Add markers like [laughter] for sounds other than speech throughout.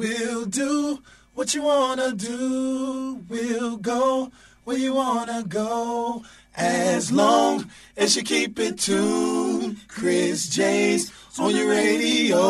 We'll do what you wanna do. We'll go where you wanna go. As long as you keep it tuned, Chris J's on your radio.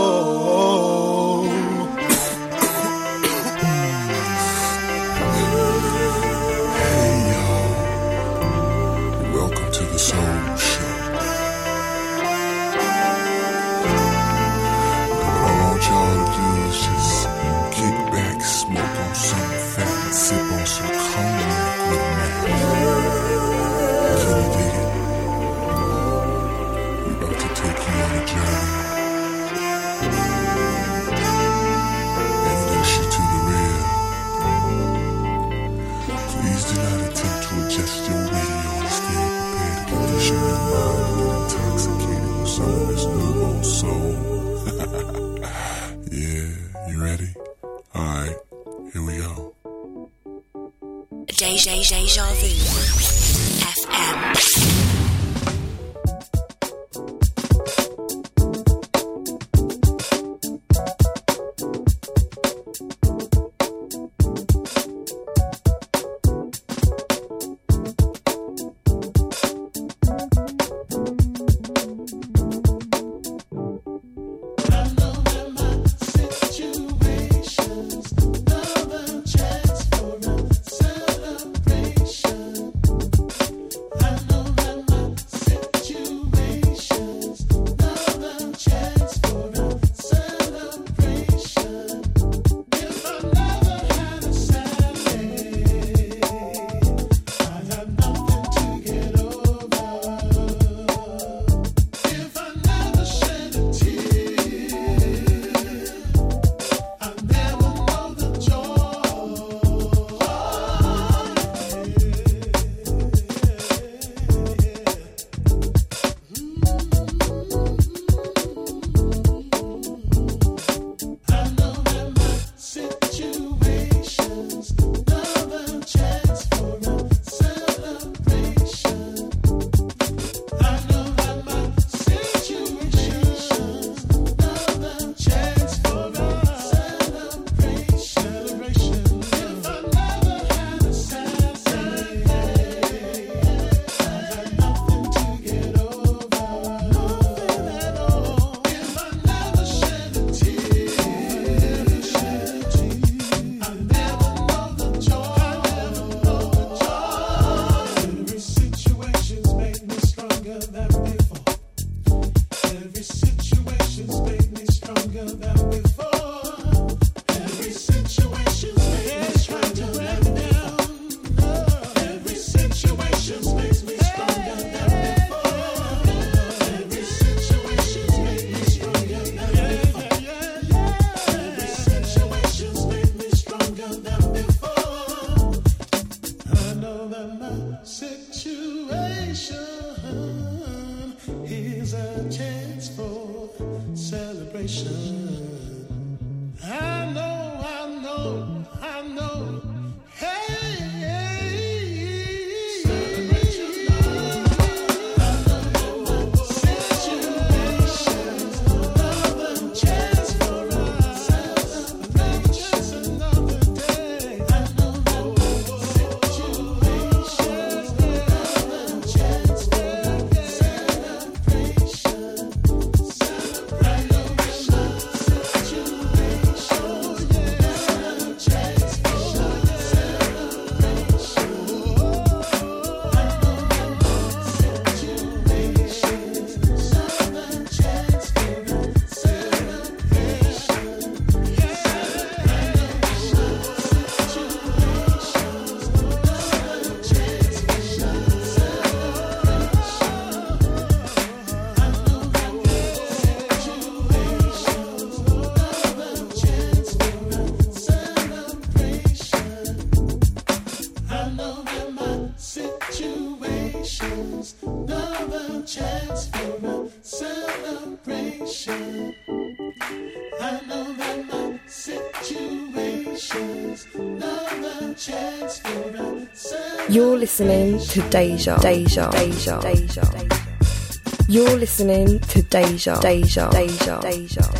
Deja, Deja Vu FM. to Deja. Deja. Deja. Deja. You're listening to Deja. Deja. Deja. Deja. Deja.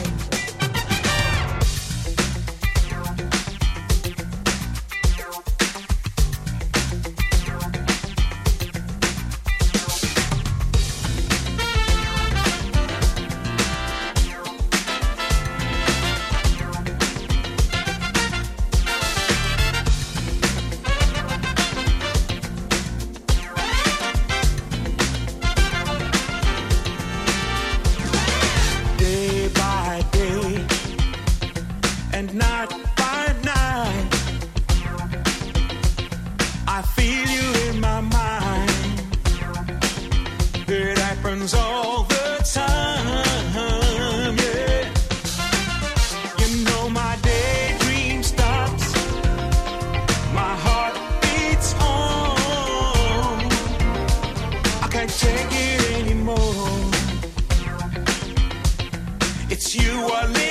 can't take it anymore. It's you I need.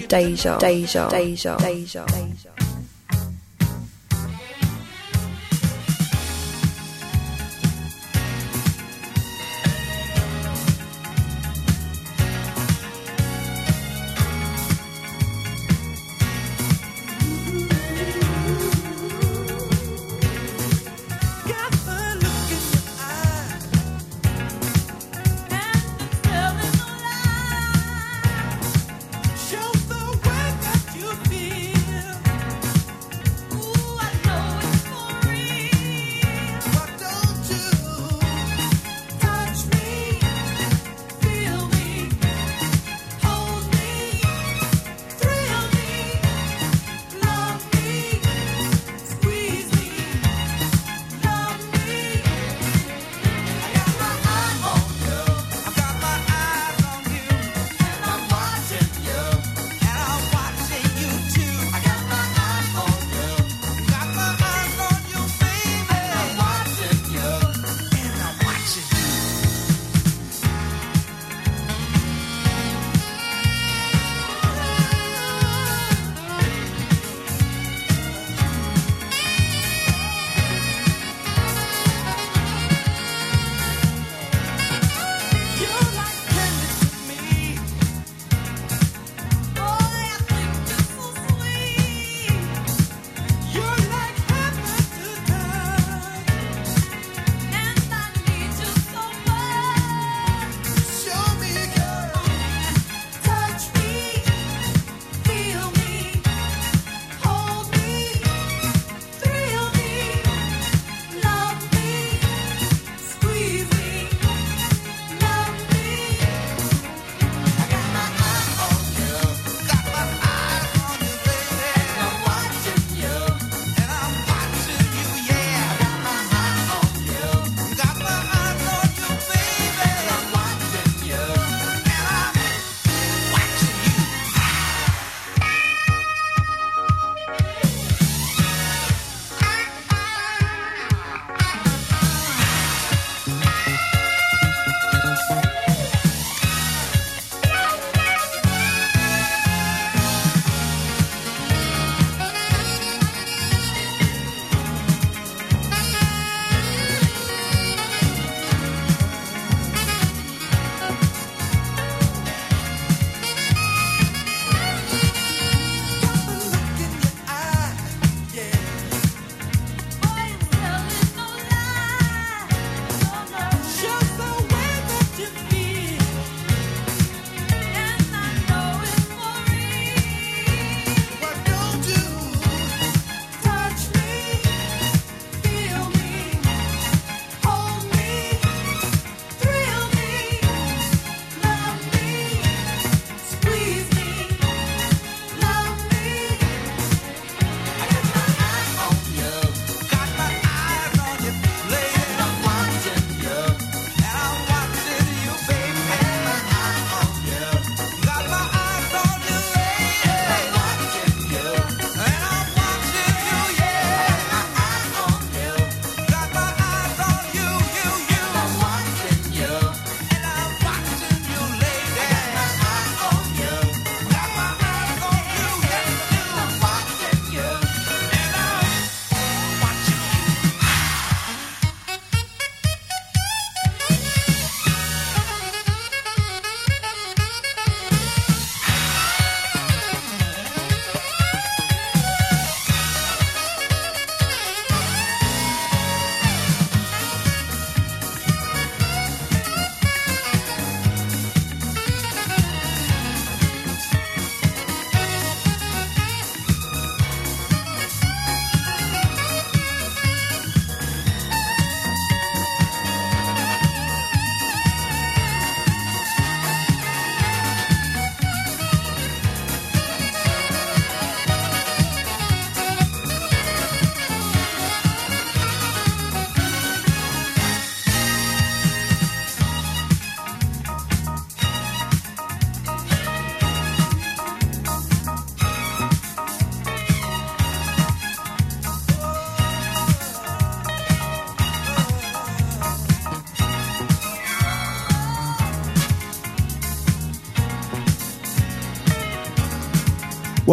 To Deja, Deja, Deja, Deja, Deja.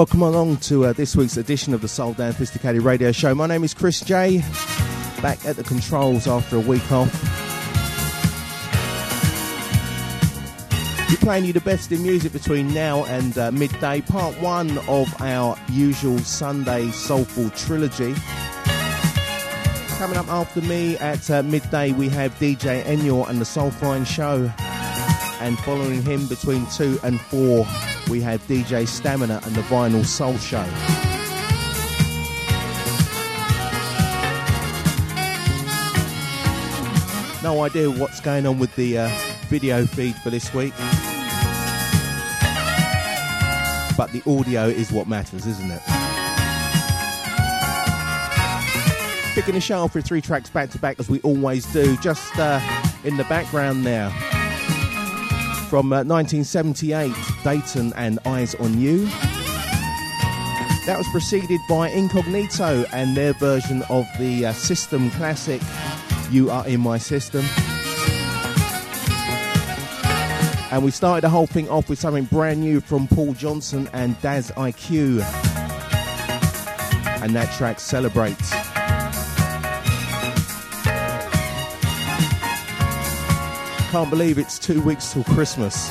Welcome along to uh, this week's edition of the Soul Sophisticated Radio Show. My name is Chris J. Back at the controls after a week off. We're playing you the best in music between now and uh, midday. Part one of our usual Sunday Soulful trilogy. Coming up after me at uh, midday, we have DJ Enyor and the Soul Soulfine Show. And following him between two and four, we have DJ Stamina and the Vinyl Soul Show. No idea what's going on with the uh, video feed for this week. But the audio is what matters, isn't it? Picking a show for three tracks back to back as we always do, just uh, in the background now from uh, 1978, Dayton and Eyes on You. That was preceded by Incognito and their version of the uh, system classic, You Are In My System. And we started the whole thing off with something brand new from Paul Johnson and Daz-I-Kue. And that track celebrates. Can't believe it's two weeks till Christmas.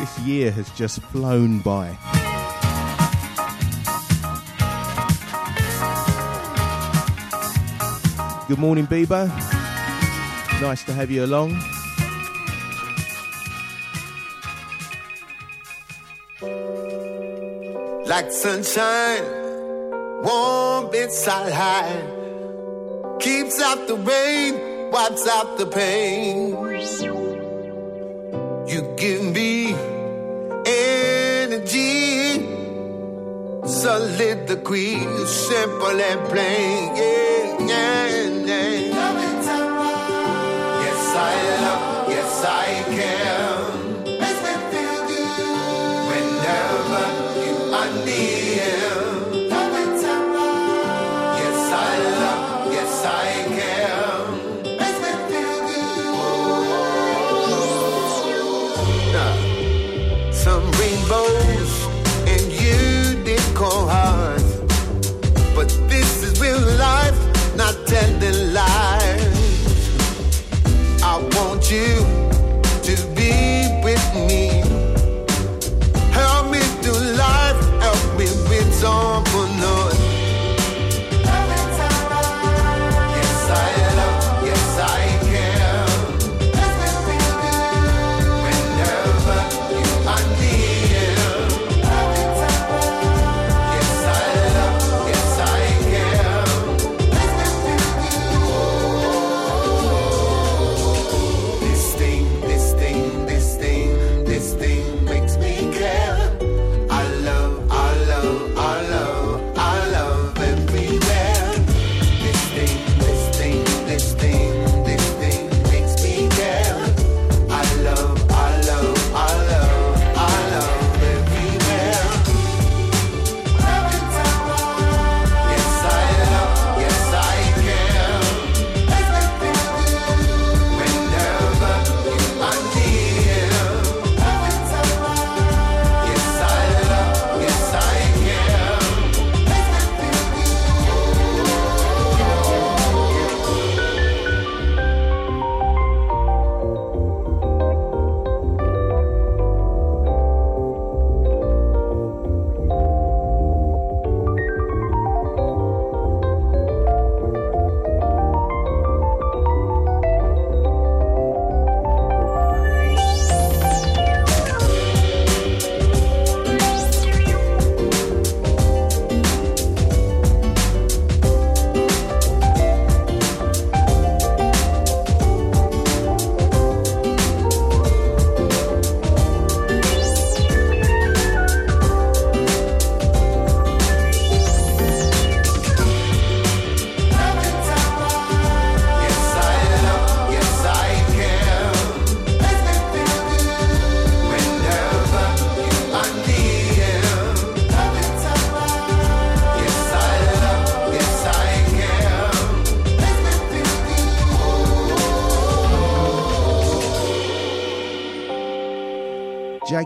This year has just flown by. Good morning, Bieber. Nice to have you along. Like sunshine, warm inside high, keeps out the rain wipes out the pain. You give me energy, soliloquy, simple and plain. Yeah, yeah.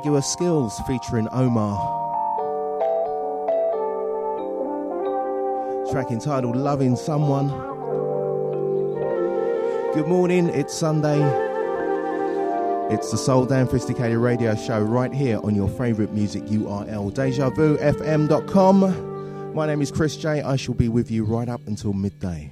Jaguar Skills featuring Omar. Track entitled Loving Someone. Good morning, it's Sunday. It's the Soul Damn 'Phisticated Radio Show right here on your favourite music URL, DejaVuFM.com. My name is Chris J. I shall be with you right up until midday.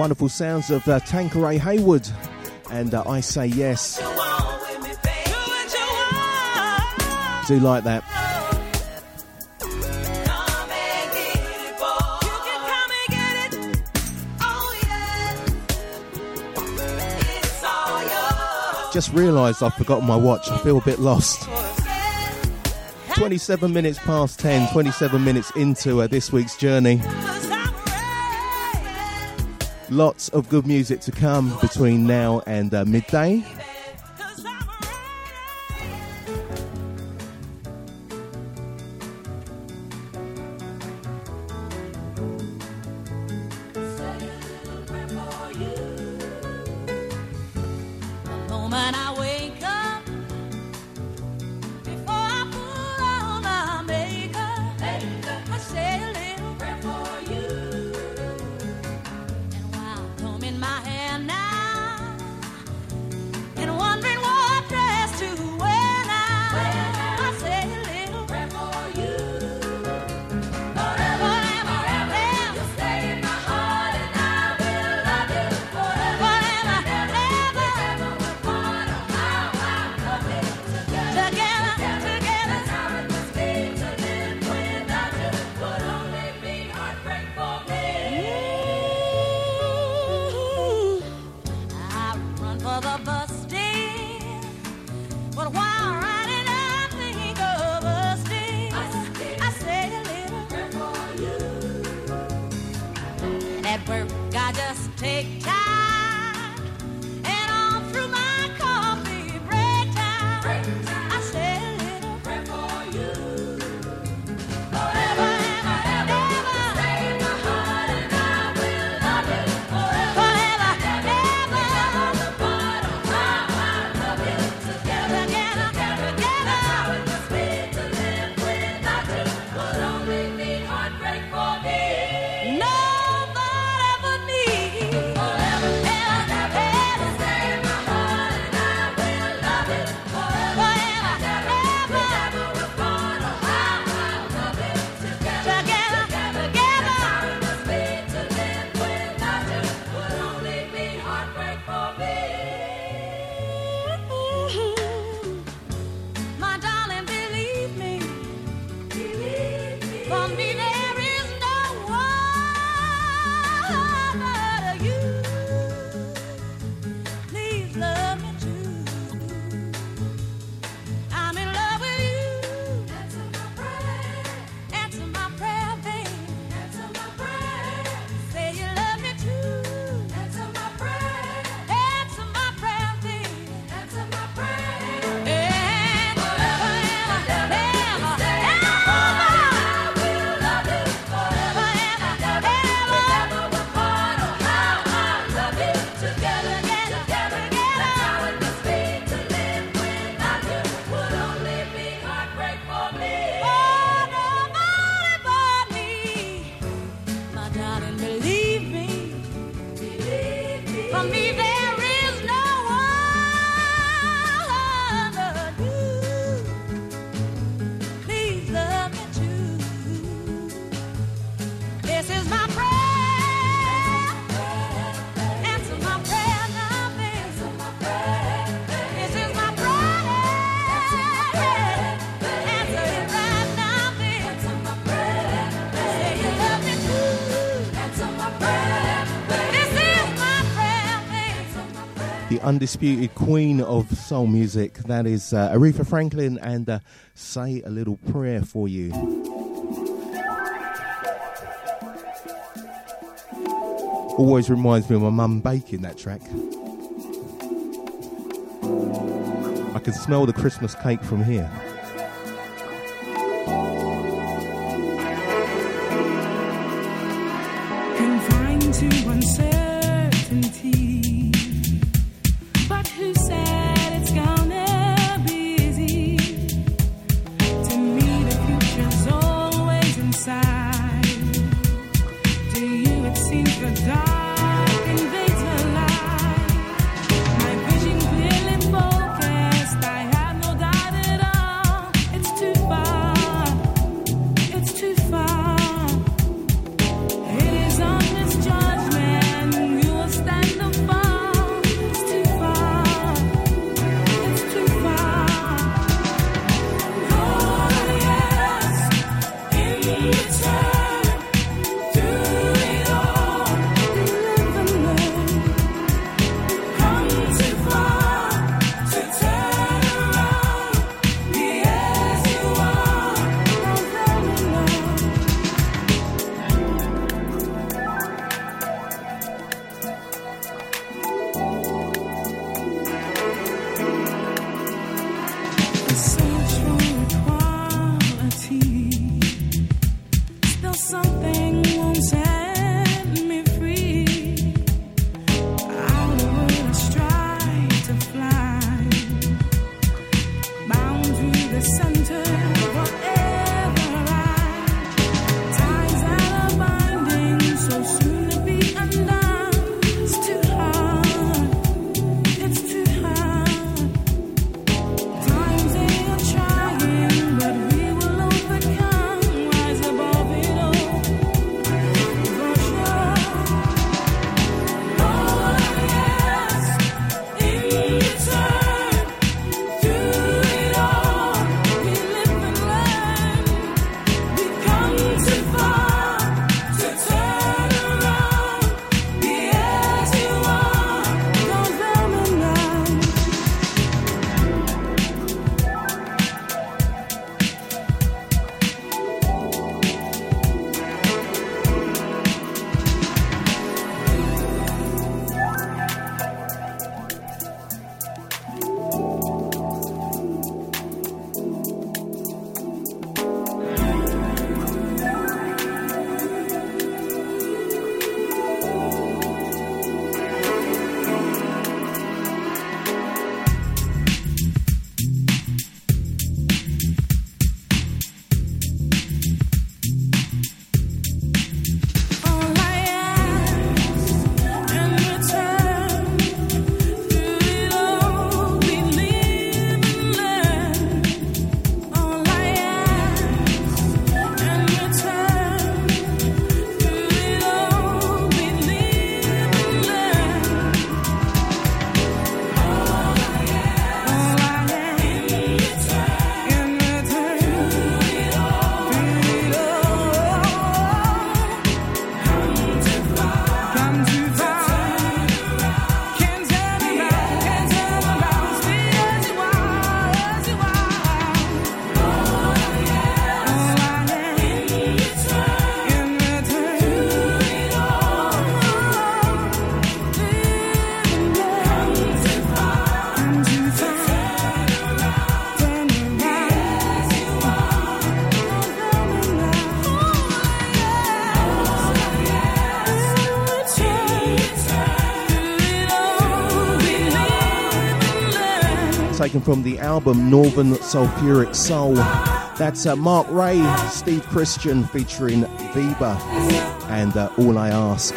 wonderful sounds of uh, Tanqueray Hayward and uh, I Say Yes. Do like that. Just realised I've forgotten my watch. I feel a bit lost. 27 minutes past 10, 27 minutes into uh, this week's journey. Lots of good music to come between now and uh, midday. for me. undisputed queen of soul music. That is uh, Aretha Franklin and uh, Say a Little Prayer for You. Always reminds me of my mum baking that track. I can smell the Christmas cake from here. From the album Northern Sulphuric Soul. That's uh, Mark Rae, Steve Christian featuring Veba, and uh, All I Ask.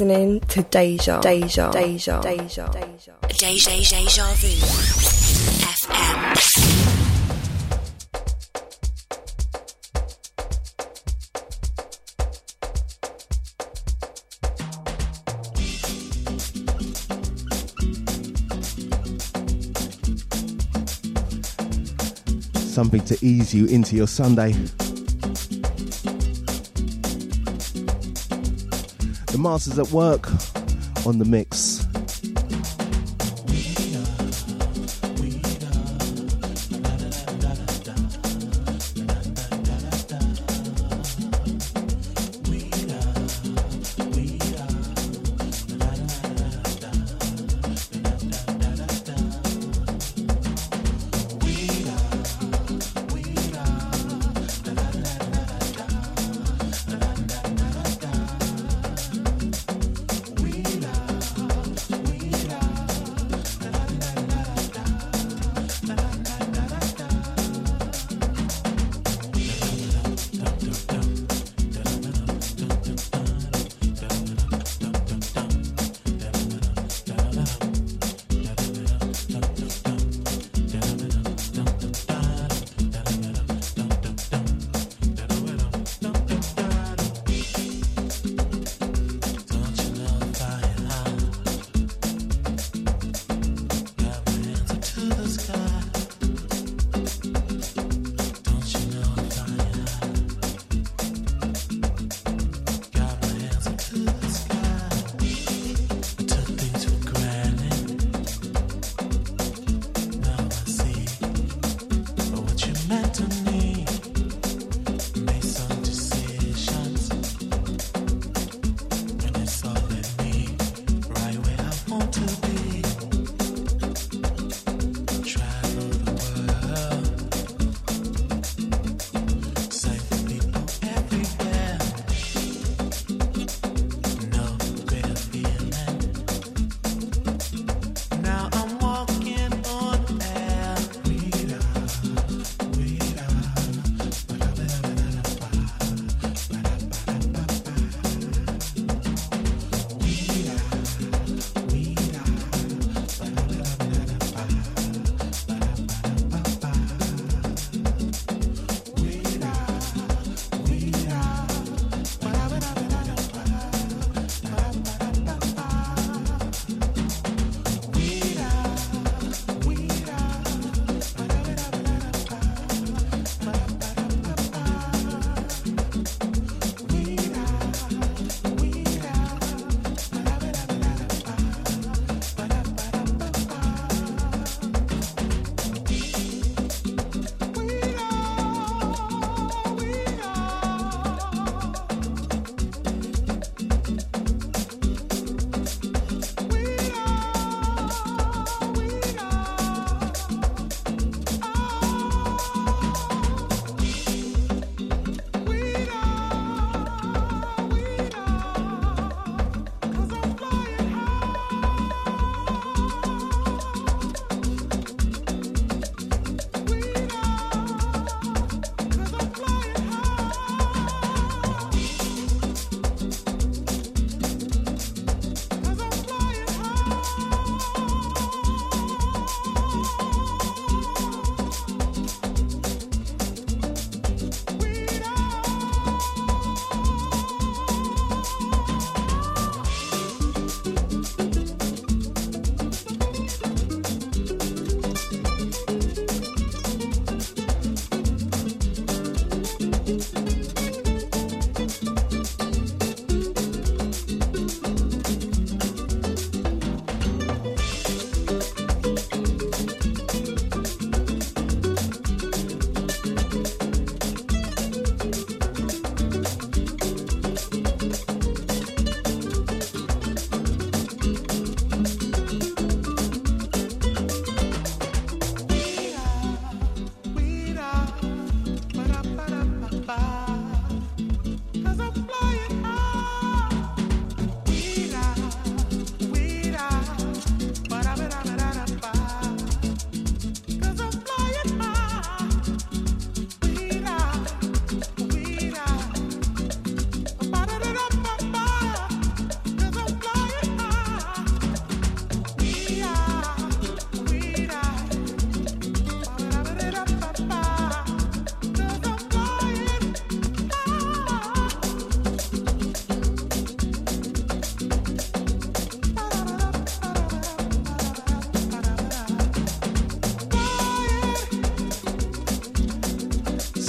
Listening to Deja, Deja, Deja, Deja, Deja. Deja, Deja Vu. FM. Something to ease you into your Sunday. Masters at work on the mix.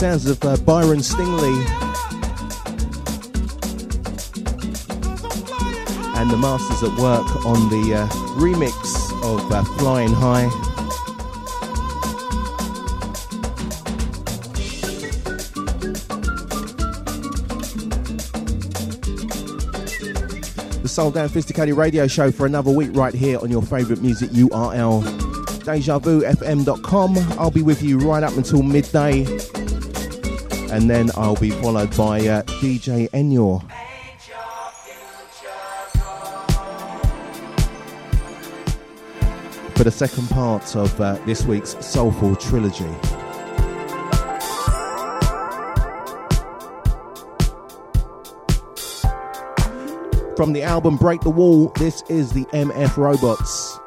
sounds of uh, Byron Stingily and the Masters at Work on the uh, remix of uh, Flying High. The Soul Damn 'Phisticated Radio Show for another week right here on your favourite music URL DejaVuFM.com. I'll be with you right up until midday and then I'll be followed by uh, DJ Enyor. For the second part of uh, this week's Soulful Trilogy. From the album Break the Wall, this is the MF Robots.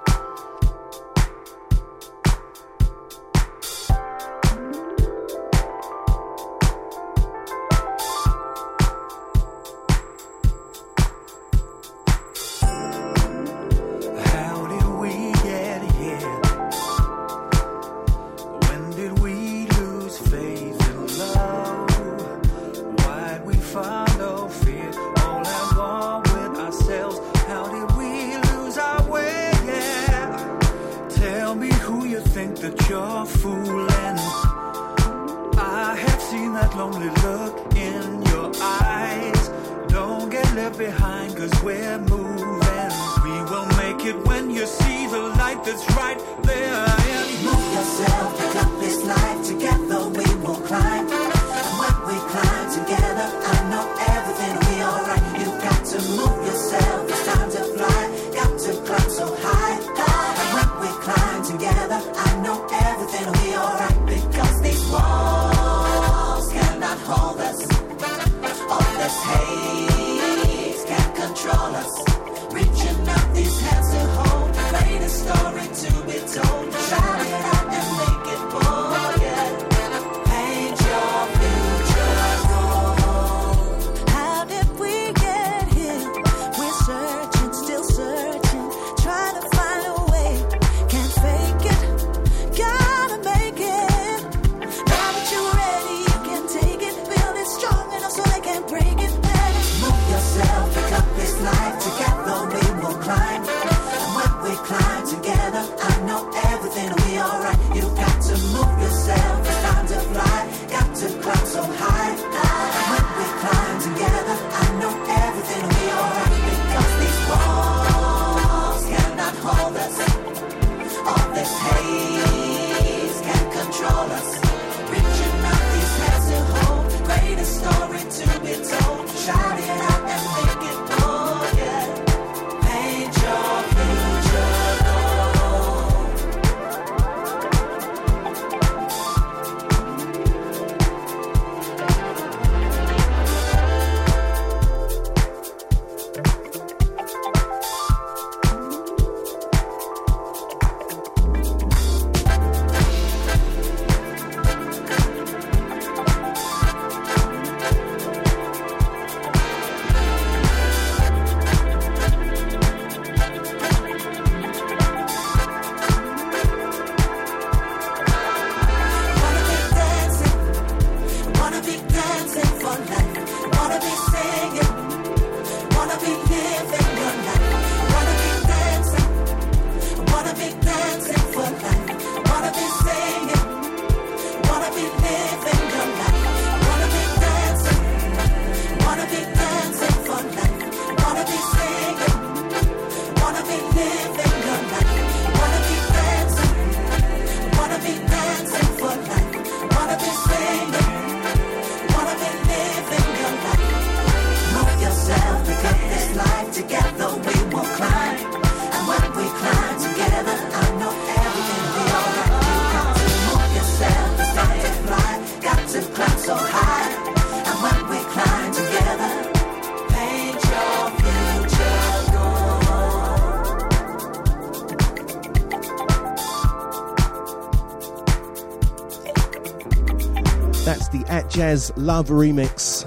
Jazz Love remix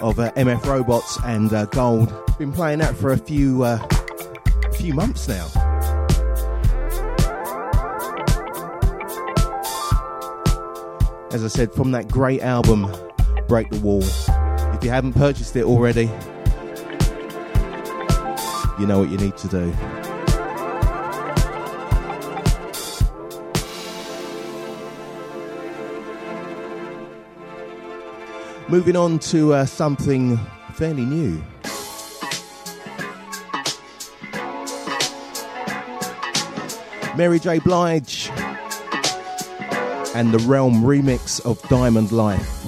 of uh, MF Robots and uh, Gold. Been playing that for a few uh, few months now. As I said, from that great album, Break the Wall. If you haven't purchased it already, you know what you need to do. Moving on to uh, something fairly new. Mary J. Blige and the Realm remix of Diamond Life.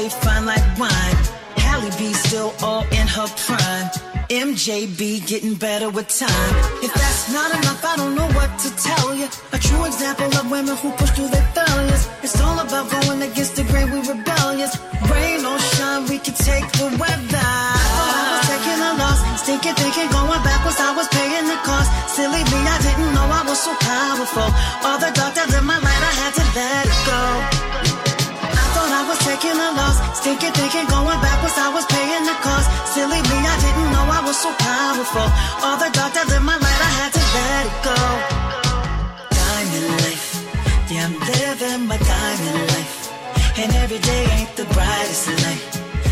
stay fine like wine. Halle B still all in her prime. MJB getting better with time. If that's not enough, I don't know what the brightest light.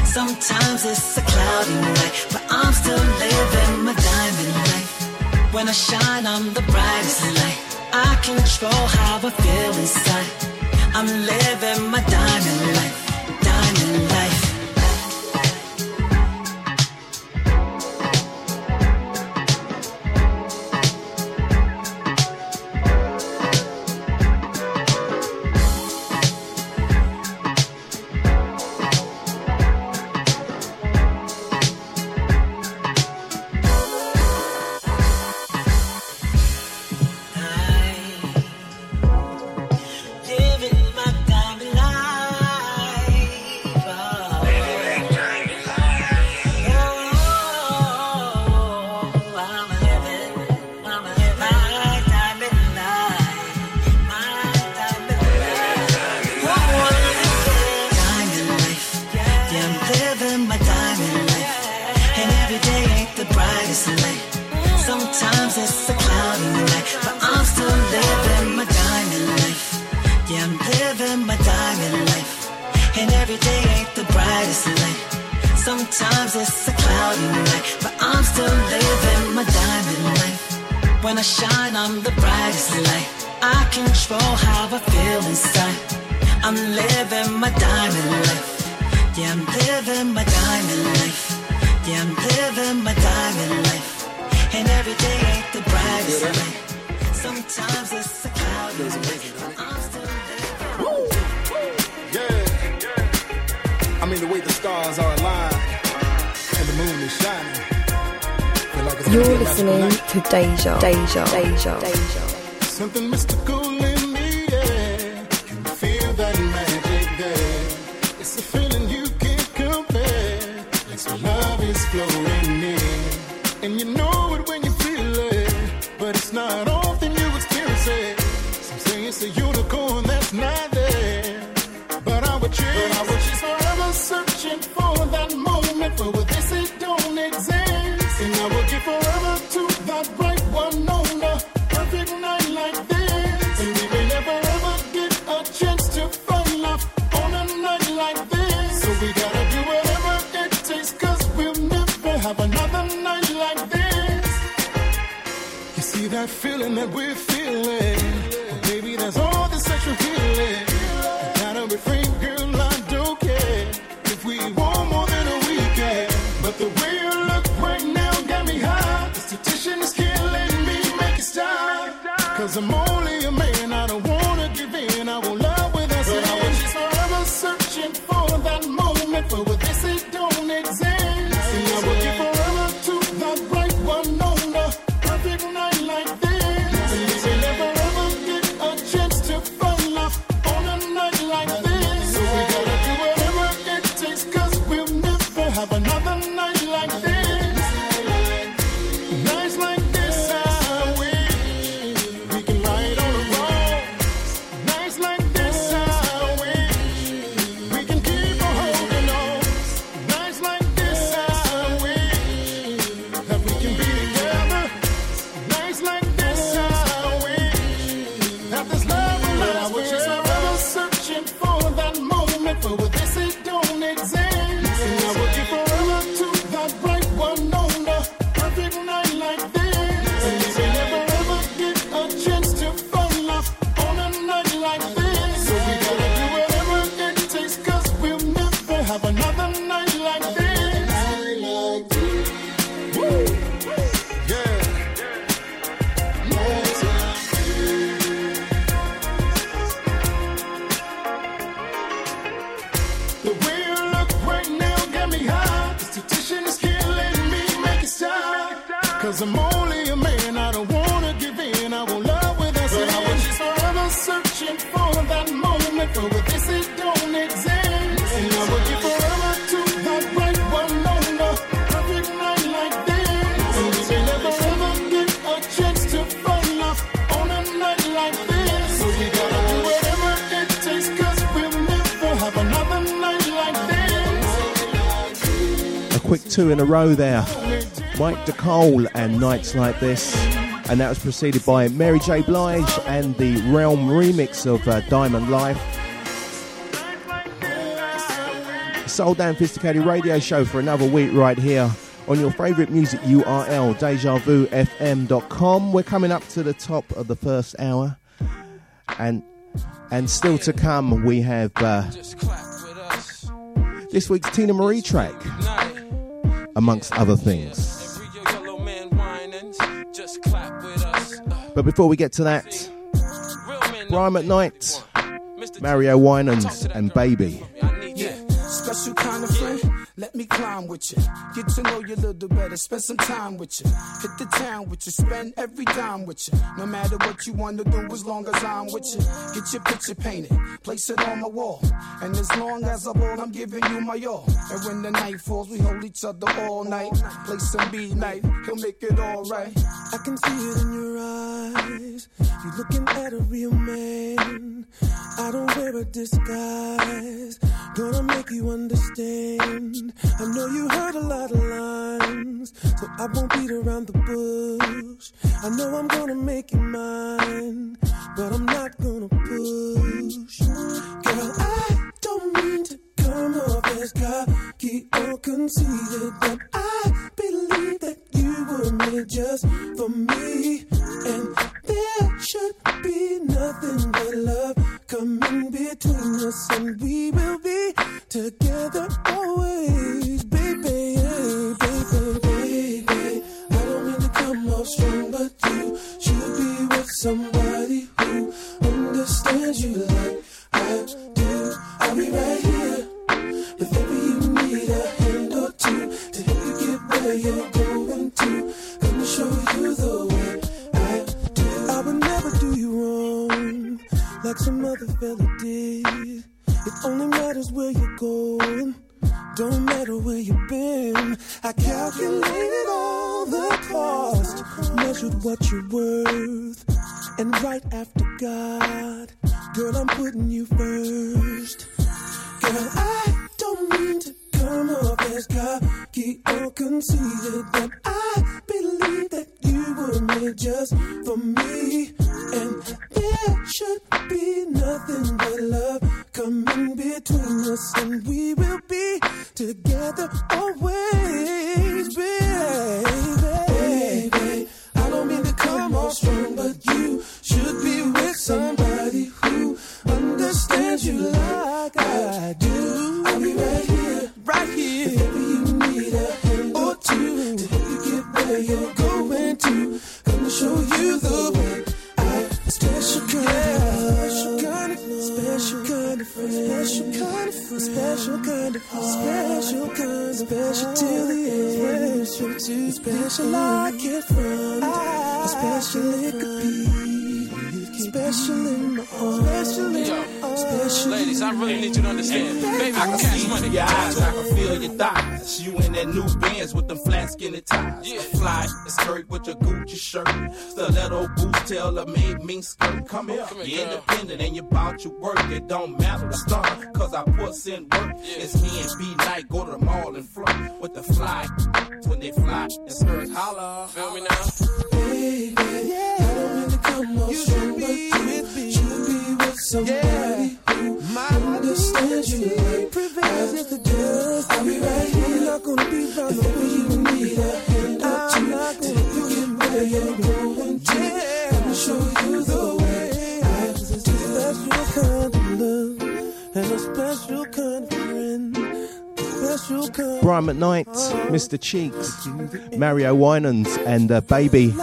Sometimes it's a cloudy night, but I'm still living my diamond life. When I shine, I'm the brightest light. I control how I feel inside. I'm living my diamond life. In a row there. Mike DeCole and Nights Like This. And that was preceded by Mary J. Blige and the Realm remix of uh, Diamond Life. Soul Damn 'Phisticated Radio Show for another week right here on your favourite music URL, DejaVuFM.com. We're coming up to the top of the first hour. And and still to come, we have uh, this week's Teena Marie track, amongst other things. But before we get to that, Brian McKnight, Mario Winans, and Baby. Me climb with you. Get to know you a little better. Spend some time with you. Hit the town with you. Spend every dime with you. No matter what you want to do, as long as I'm with you. Get your picture painted. Place it on my wall. And as long as I ball, I'm giving you my all. And when the night falls, we hold each other all night. Play some B night. He'll make it alright. I can see it in your eyes. You're looking at a real man. I don't wear a disguise. Gonna make you understand. I know you heard a lot of lines, so I won't beat around the bush. I know I'm gonna make you mine, but I'm not gonna push. Girl, I don't mean to come off as cocky or conceited, but I believe that you were made just for me. And there should be nothing but love coming between us, and we will be together always, baby, baby, baby. I don't mean to come off strong, but you should be with somebody who understands you like I do. I'll be right here if ever you need a hand or two to help you get where you're going some other fella did. It only matters where you're going. Don't matter where you've been. I calculated all the cost, measured what you're worth, and right after God, girl, I'm putting you first. Girl, I don't mean to come off as cocky or conceited, but I believe that you were made just for me, and there should be nothing but love coming between us, and we will be together always, I really need you to understand. Baby, I can cash money. Your eyes, I can feel your thighs. You in that new Benz with them flat skinny ties. Yeah. Fly skirt with your Gucci shirt. Stiletto boots, tailor made mean skirt. Come here, Come here, you're girl. independent and you bout your work. It don't matter the stunt, cause I put in work. It's me and B night, go to the mall and flirt with the fly. When they fly, it's her holla. Feel me now? Baby, I don't mean to come off strong, but you should be with somebody who understands you like prevails if the dust. I'll be right here, not gonna be around the way you need a hand two to help you get where you're going to. Let me show you the way. I have a special kind of love and a special kind of friend. Brian McKnight, Mr. Cheeks, Mario Winans, and uh, Baby.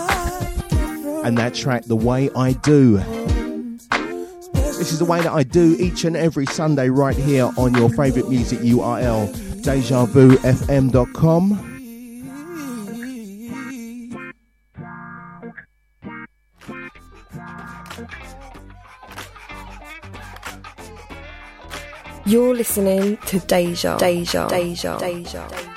And that track, The Way I Do. This is the way that I do each and every Sunday right here on your favourite music URL, DejaVuFM.com. You're listening to Deja, Deja, Deja, Deja. Do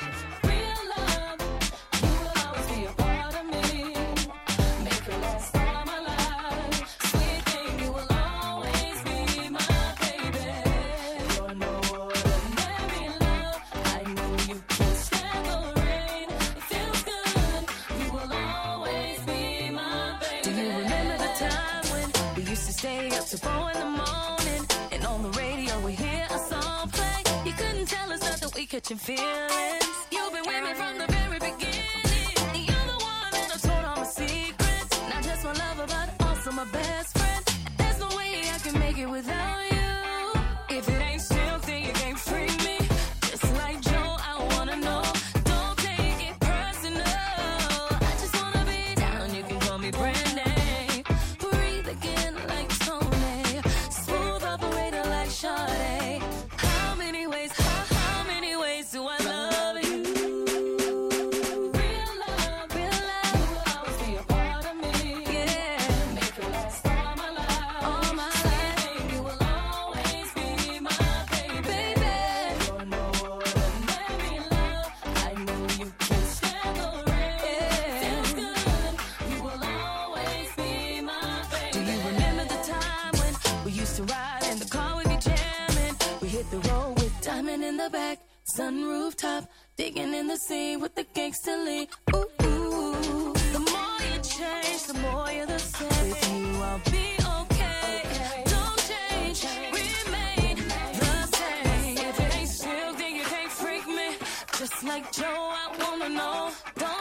like Joe, I wanna know. Don't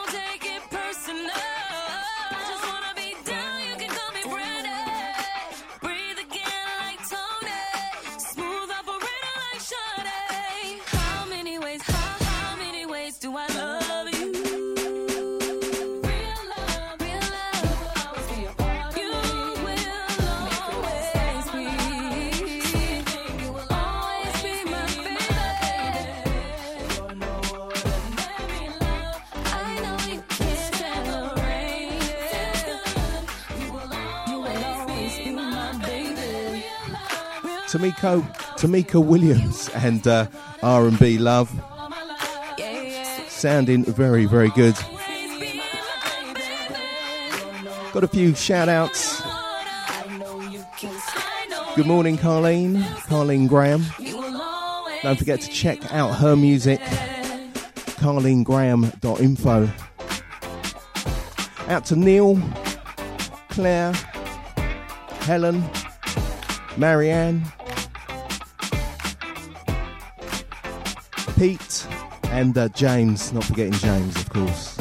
Tamiko, Tomeka Williams and uh, R&B Love. Sounding very, very good. Got a few shout outs. Good morning, Carlene. Carlene Graham. Don't forget to check out her music, carlenegraham.info. Out to Neil, Claire, Helen, Marianne, and uh, James, not forgetting James, of course.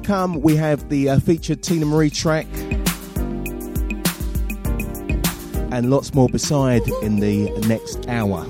to come, we have the uh, featured Teena Marie track and lots more beside in the next hour.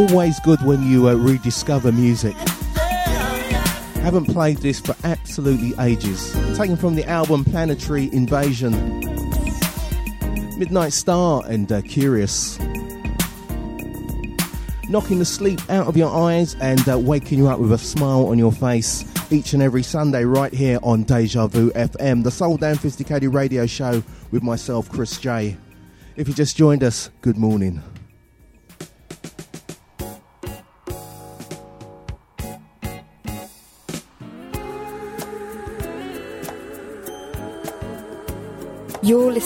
Always good when you uh, rediscover music. Haven't played this for absolutely ages. Taken from the album Planetary Invasion, Midnight Star and uh, Curious. Knocking the sleep out of your eyes and uh, waking you up with a smile on your face each and every Sunday right here on Deja Vu FM, the Soul Damn 'Phisticated radio show with myself, Chris J. If you just joined us, good morning.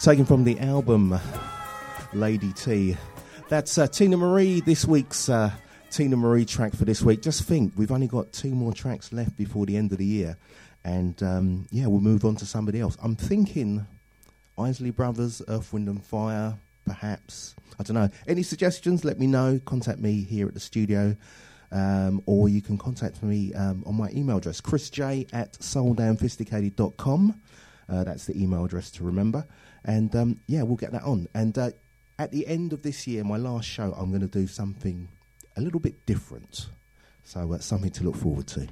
taken from the album Lady T. That's uh, Teena Marie, this week's uh, Teena Marie track for this week. Just think, we've only got two more tracks left before the end of the year. And um, yeah, we'll move on to somebody else. I'm thinking Isley Brothers, Earth, Wind and Fire, perhaps. I don't know. Any suggestions? Let me know. Contact me here at the studio. Um, or you can contact me um, on my email address, chrisj at souldamnphisticated.com. Uh, that's the email address to remember. And um, yeah, we'll get that on. And uh, at the end of this year, my last show, I'm going to do something a little bit different. So that's uh, something to look forward to.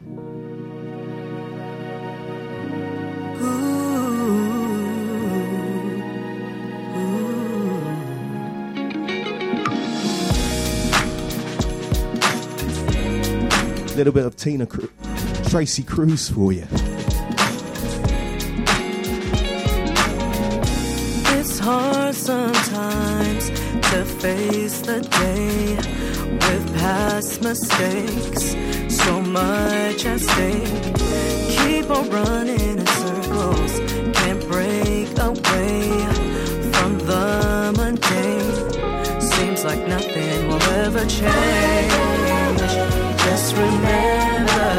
Little bit of Tina Cru- Tracy Cruz for you. Face the day with past mistakes. So much at stake. Keep on running in circles. Can't break away from the mundane. Seems like nothing will ever change. Just remember,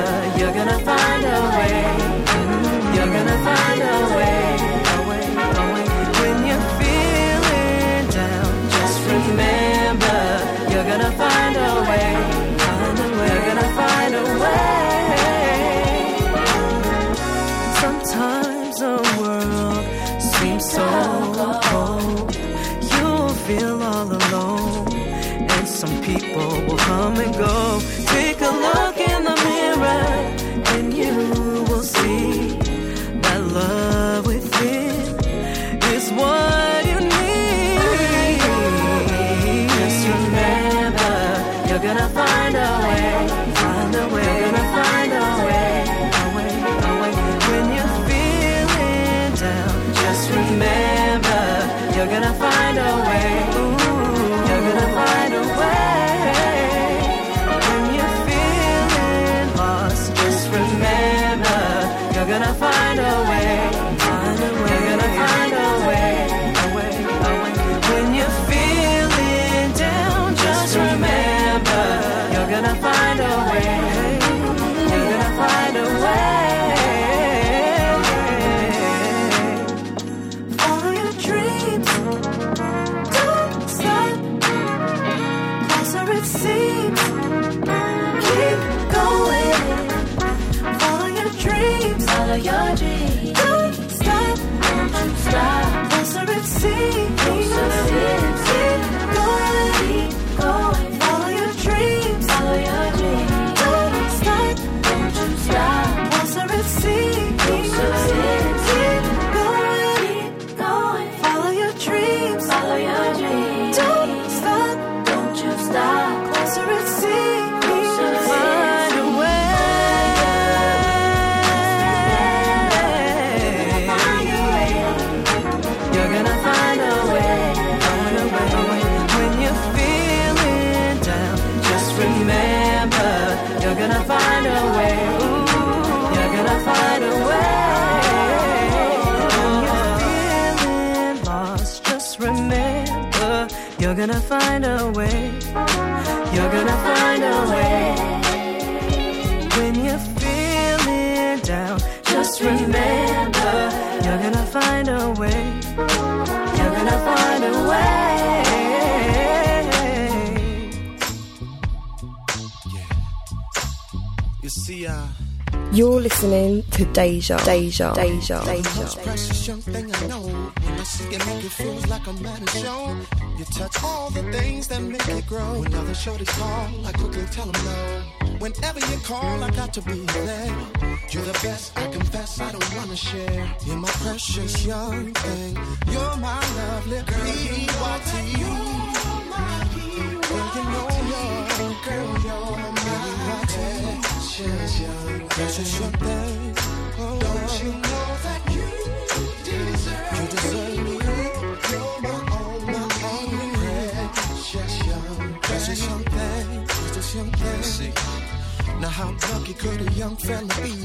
You're listening to Deja, Deja, Deja, Deja. precious young thing I know. When I see you, make it feel like I'm at a show. You touch all the things that make it grow. When other shorties call, I quickly tell them no. Whenever you call, I got to be there. You're the best, I confess, I don't wanna share. You're my precious young thing. You're my lovely PYT. Girl, you know you're, girl, you're my precious young, precious. Oh, don't you know that you deserve, me? Precious young, precious young thing, precious young thing. Now how lucky could a young fella be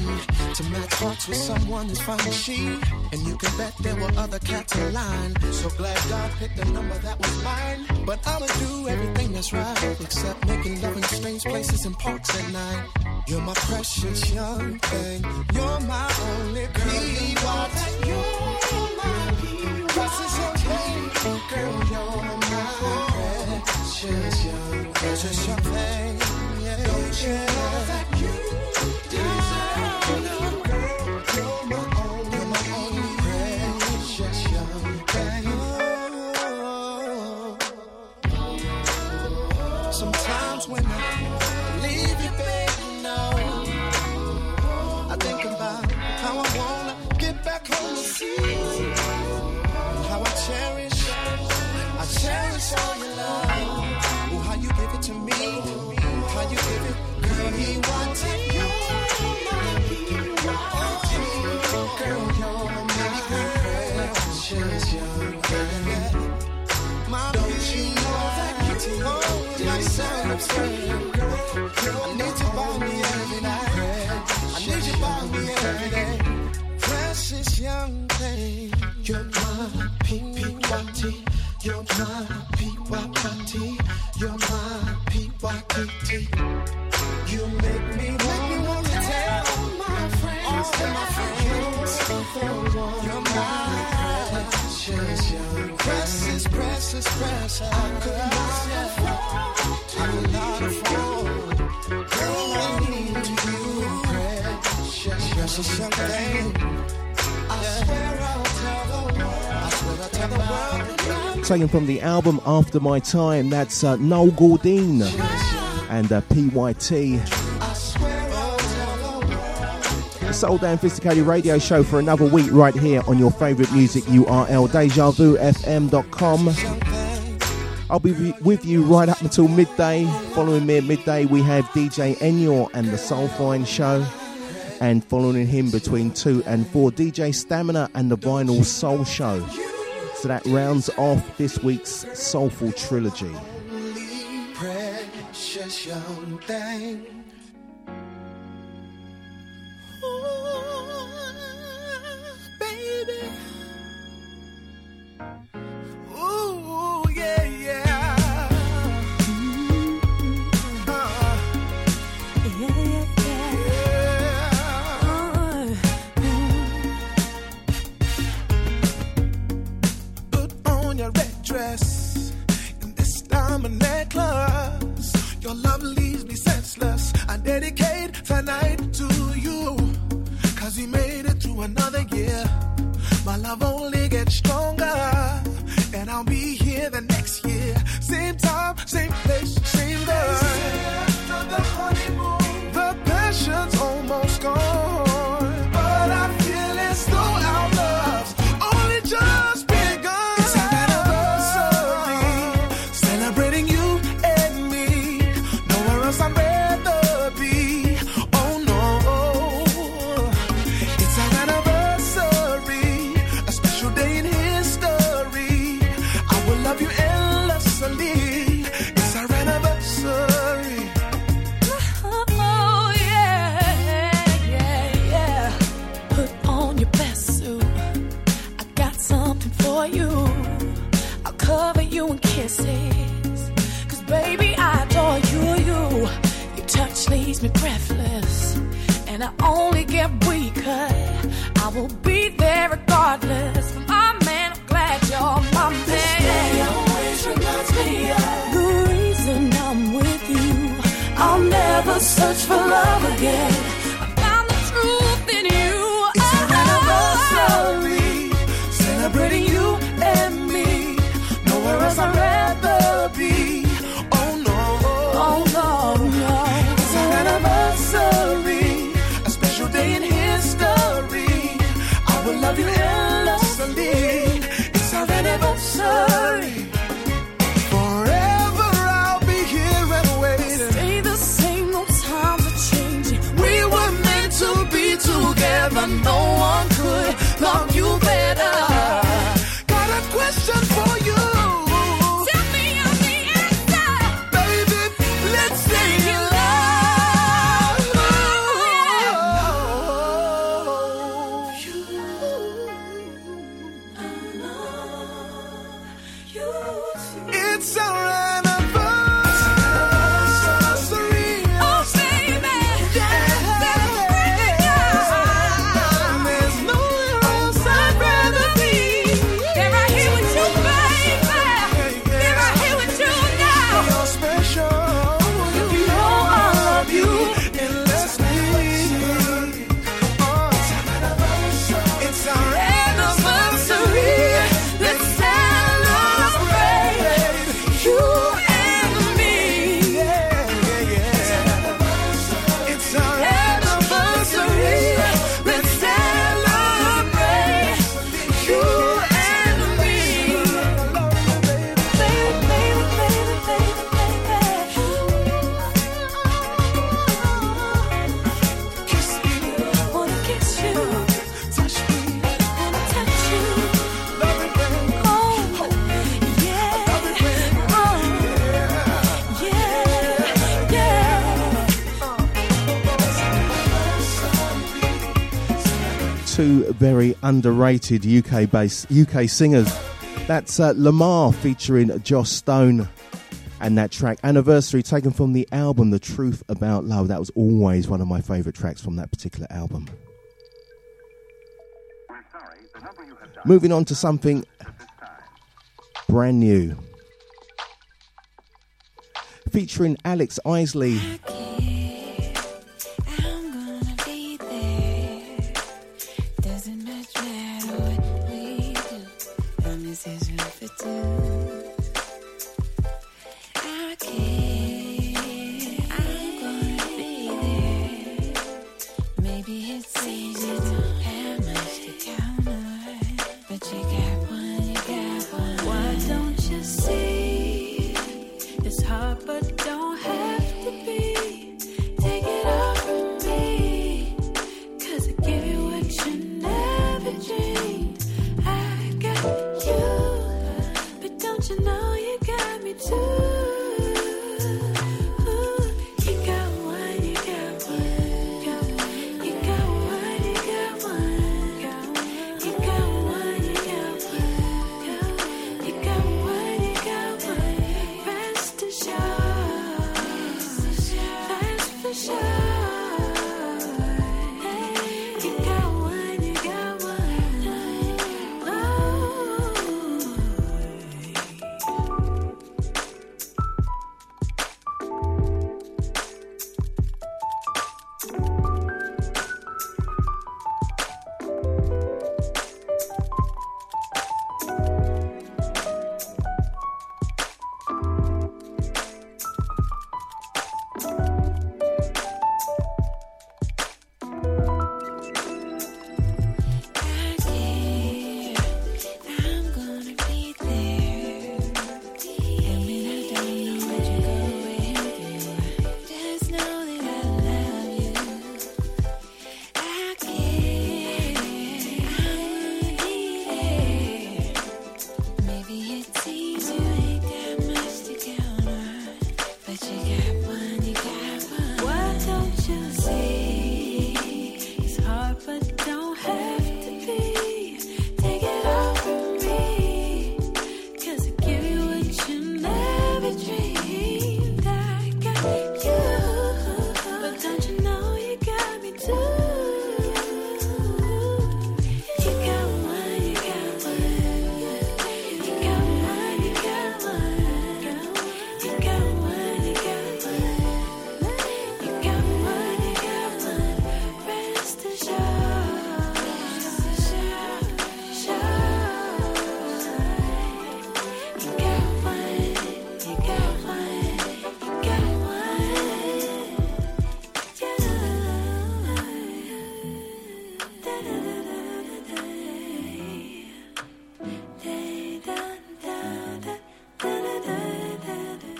to match hearts with someone as fine as she? And you can bet there were other cats in line. So glad God picked a number that was mine. But I'ma do everything that's right, except making love in strange places and parks at night. You're my precious young thing. You're my only PYT. You're my precious young thing. Girl, you're my precious young, precious young P-P-Y-T. You're my P-Y-T. You're my P-Y-T. You make me want to tell my friends, all my friends, you're my precious precious, precious, precious. I could not afford, I could not afford. Girl, I need you, precious, precious young thing. I swear I'll Taken from the album After My Time, that's uh, Noel Gourdin and uh, PYT. The Soul Damn 'Phisticated Radio Show for another week right here on your favourite music URL, DejaVuFM.com. I'll be with you right up until midday. Following me at midday, we have DJ Enyor and the Soul Fine Show. And following him between 2 and 4, DJ Stamina and the Vinyl Soul Show. So that rounds off this week's Soulful Trilogy. Your love leaves me senseless. I dedicate tonight to you. Cause we made it through another year. My love only gets stronger. And I'll be here the next year. Same time, same place, same girl. The passion's almost gone. Love again. Underrated UK based UK singers. That's uh, Lemar featuring Joss Stone, and that track Anniversary taken from the album The Truth About Love. That was always one of my favourite tracks from that particular album. Moving on to something brand new. Featuring Alex Isley.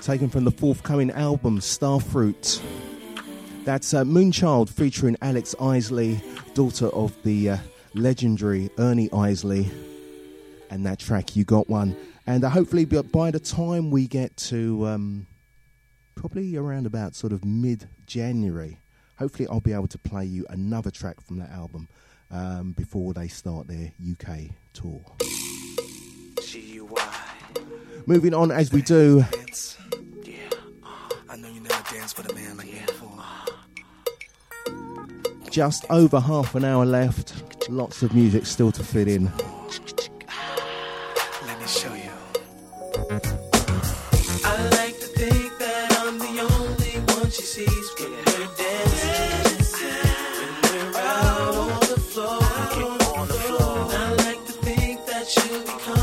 Taken from the forthcoming album Starfruit. That's uh, Moonchild featuring Alex Isley, daughter of the uh, legendary Ernie Isley, and that track You Got One. And uh, hopefully, by- by the time we get to um, probably around about sort of mid January, hopefully, I'll be able to play you another track from that album um, before they start their UK tour. Moving on as we do. I know you never danced for the man like me before. Just over half an hour left. Lots of music still to fit in. Let me show you. I like to think that I'm the only one she sees when we're dancing. When we're out on the floor. on the floor. I like to think that she'll be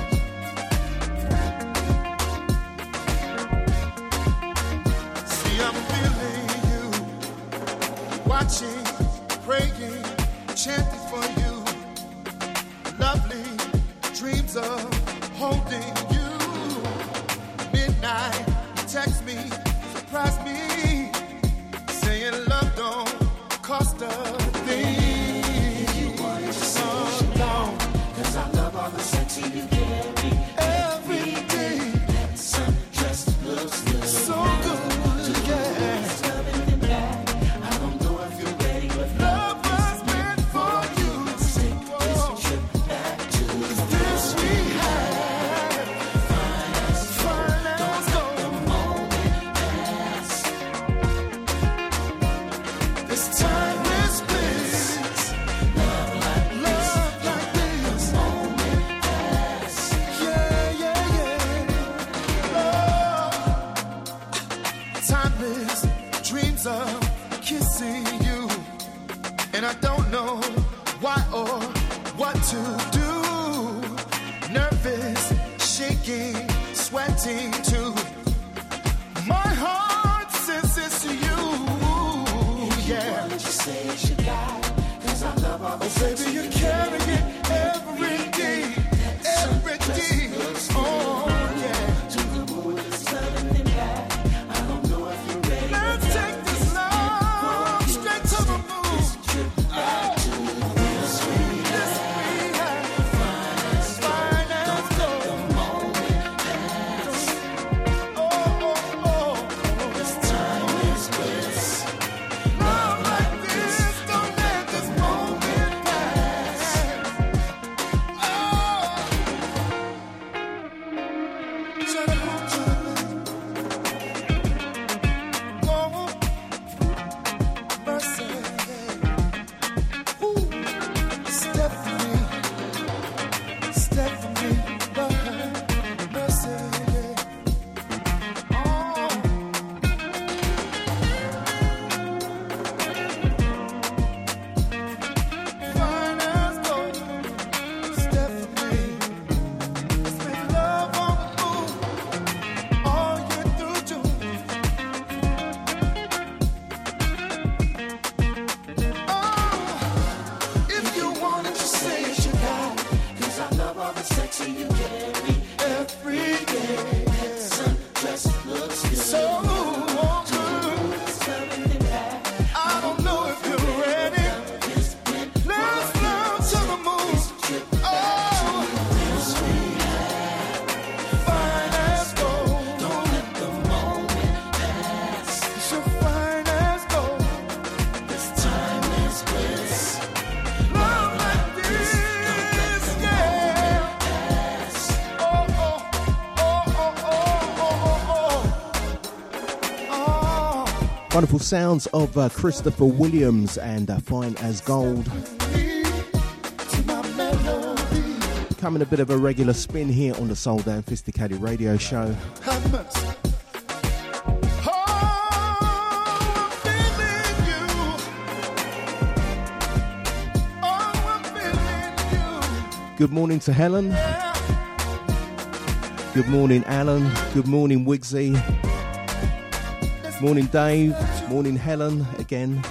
wonderful sounds of uh, Christopher Williams and uh, Fine as Gold. Becoming a bit of a regular spin here on the Soul Damn 'Phisticated radio show. Good morning to Helen. Good morning, Alan. Good morning, Wigsy. Morning, Dave. Morning, Helen, again.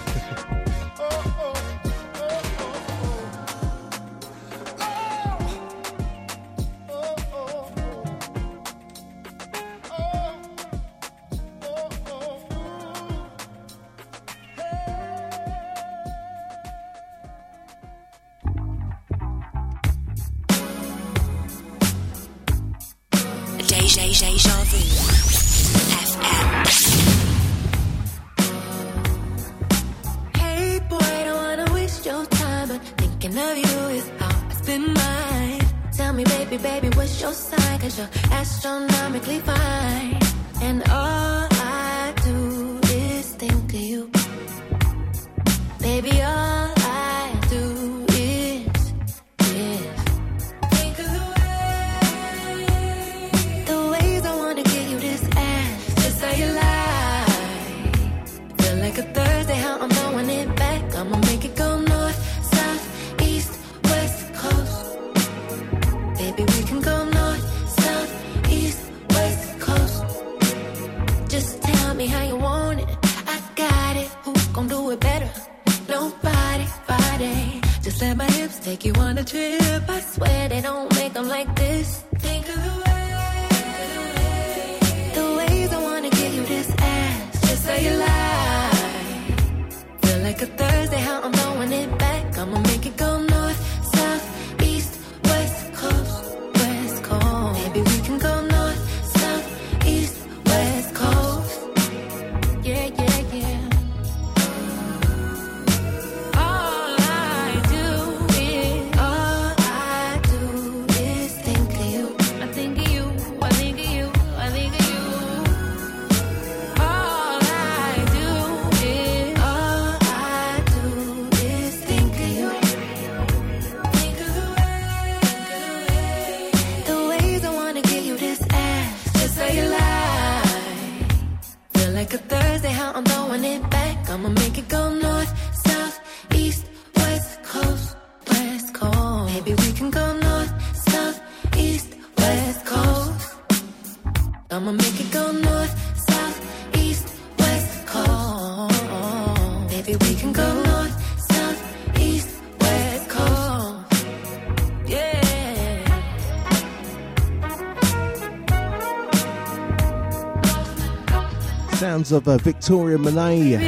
sounds of uh, Victoria Monét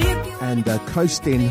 and uh, Coasting.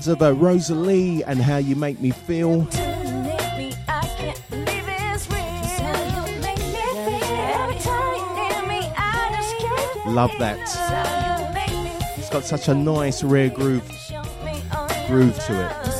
Sounds of uh, Roselie and How You Make Me Feel. Love that. It's got such a nice rare groove groove to it.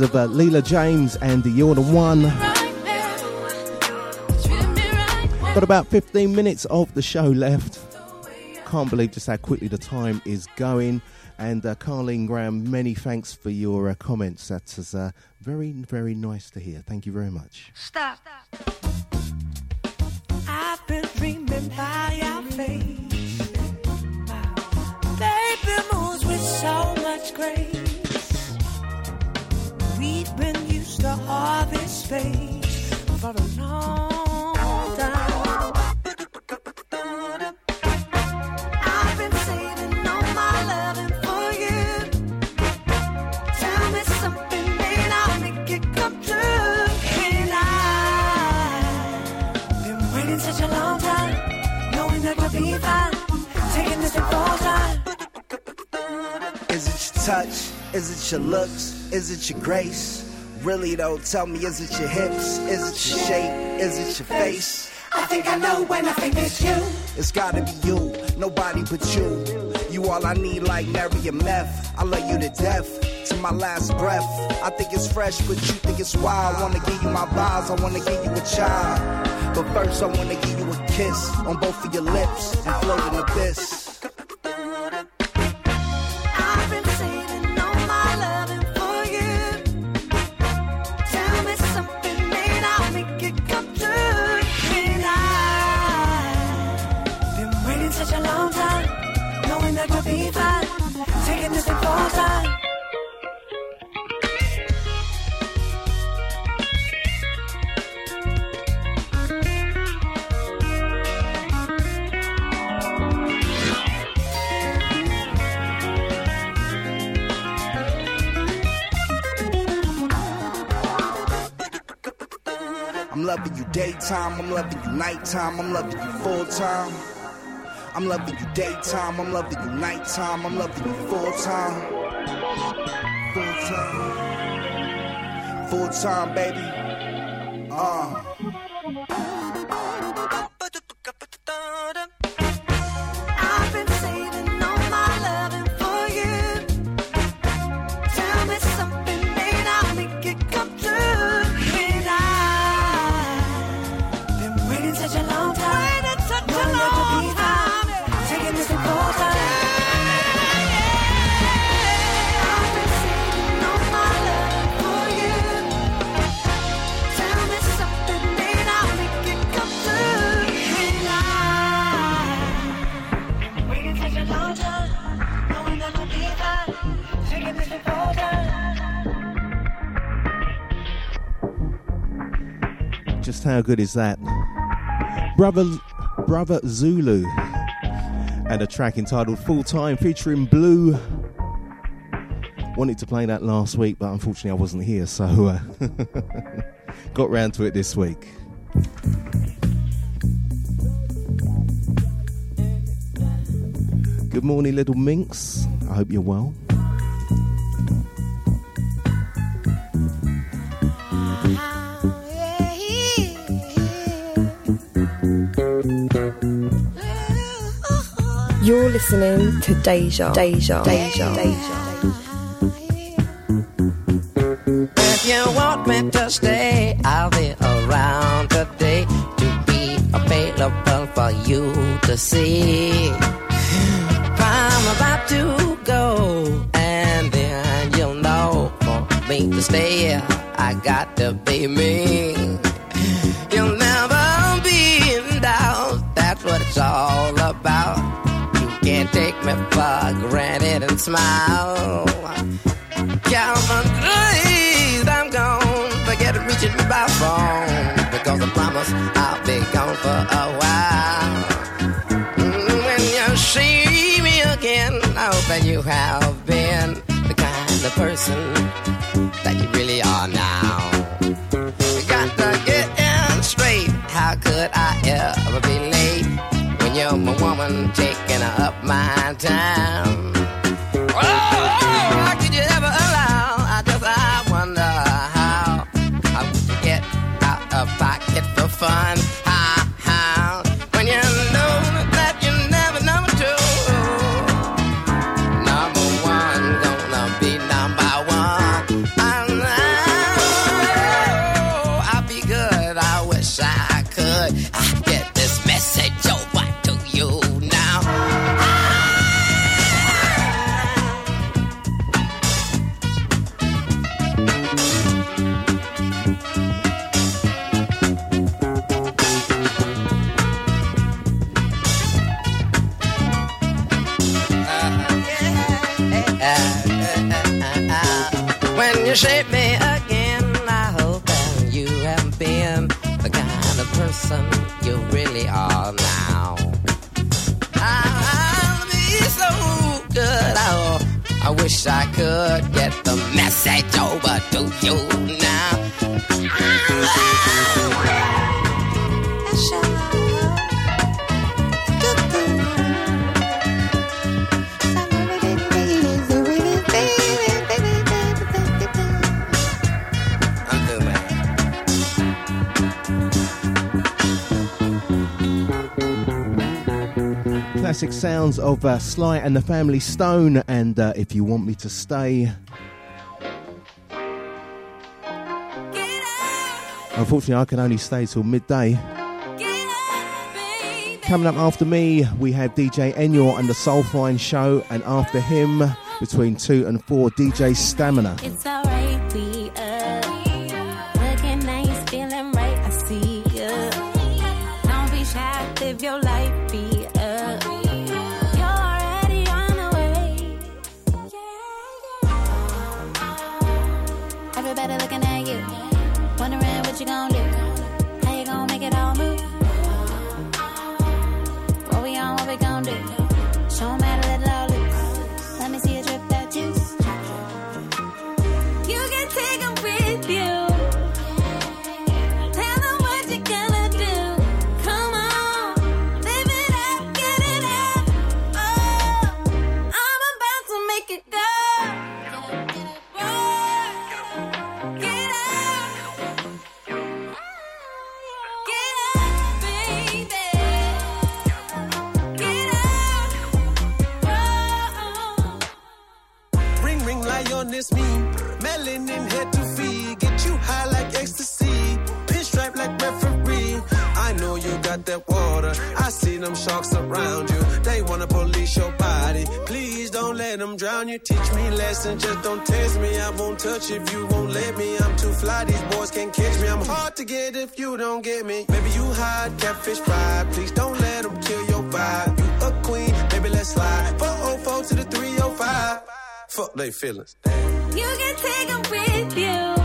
Sounds of uh, Leela James and the You're the One. Got about 15 minutes of the show left. Can't believe just how quickly the time is going. And uh, Carleen Graham, many thanks for your uh, comments. That is uh, very, very nice to hear. Thank you very much. Stop. I've We've been used to all this space for a long time. I've been saving all my loving for you. Tell me something and I'll make it come true. I've been waiting such a long time, knowing be fine. Taking this time. Is it your touch? Is it your looks? Is it your grace? Really though, tell me, is it your hips? Is it your shape? Is it your face? I think I know when I think it's you. It's gotta be you, nobody but you. You all I need like Mary and meth. I love you to death. to my last breath. I think it's fresh, but you think it's wild. I wanna give you my vibes, I wanna give you a child. But first, I wanna give you a kiss on both of your lips and float an abyss. I'm loving you nighttime, I'm loving you full time. I'm loving you daytime, I'm loving you nighttime, I'm loving you full time. Full time. Full time, baby. Uh. How good is that? Brother, Brother Zulu, and a track entitled Full Time featuring Blu. Wanted to play that last week, but unfortunately I wasn't here, so uh, [laughs] got round to it this week. Good morning, little minx. I hope you're well. Listening to Deja, Deja, Deja, Deja. If you want me to stay, I'll be around today to be available for you to see. I'm about to go, and then you'll know for me to stay. I got to be me. For granted and smile. On days I'm gone. Forget reaching by phone because I promise I'll be gone for a while. Mm, When you see me again, I hope that you have been the kind of person that you really are now. You got to get in straight. How could I ever be late when you're my woman taking up my time? I wish I could get the message over to you sounds of uh, Sly and the Family Stone, and uh, if you want me to stay. Unfortunately, I can only stay till midday. Coming up after me, we have DJ Enyo and the Soulfine Show, and after him, between 2 and 4, DJ Stamina. that water. I see them sharks around you. They wanna police your body. Please don't let them drown you. Teach me lessons, just don't test me. I won't touch if you won't let me. I'm too fly, these boys can't catch me. I'm hard to get if you don't get me. Maybe you hide catfish pride. Please don't let them kill your vibe. You a queen, baby let's slide. 404 to the 305. Fuck they feelings. You can take them with you.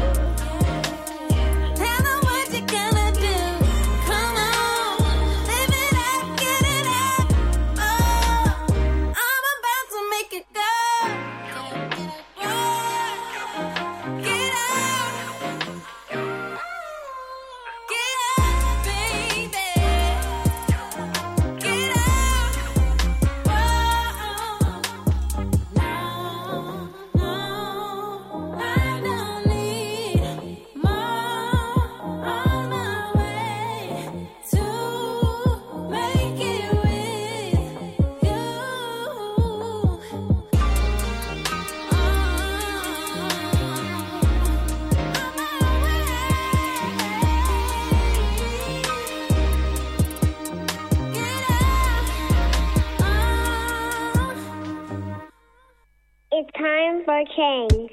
your.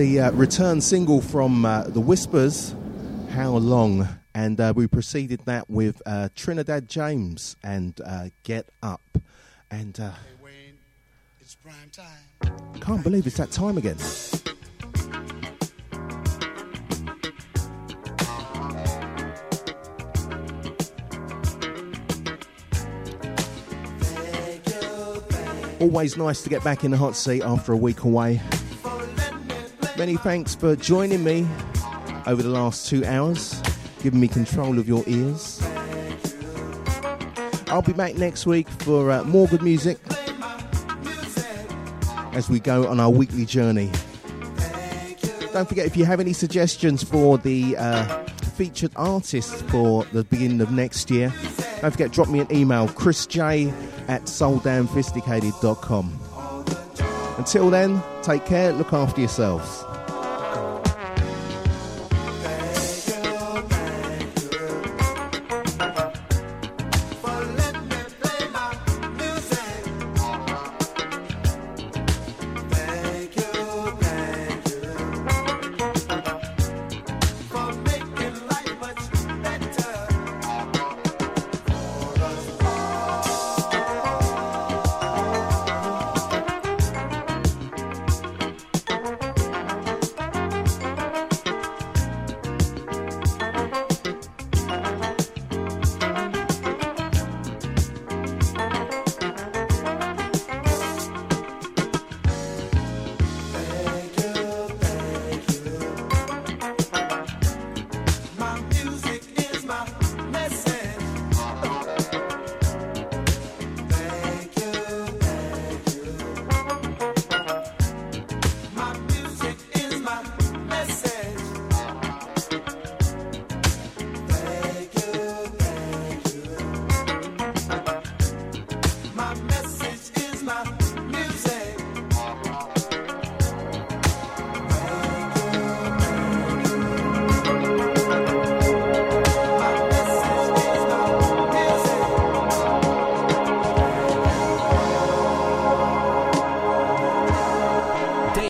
The uh, return single from uh, The Whispers, How Long? And uh, we preceded that with uh, Trinidad James and uh, Get Up. And uh, It's prime time. can't believe it's that time again. Always nice to get back in the hot seat after a week away. Many thanks for joining me over the last two hours, giving me control of your ears. I'll be back next week for uh, more good music as we go on our weekly journey. Don't forget if you have any suggestions for the uh, featured artists for the beginning of next year, don't forget drop me an email chrisj at souldamnphisticated.com. Until then, take care, look after yourselves.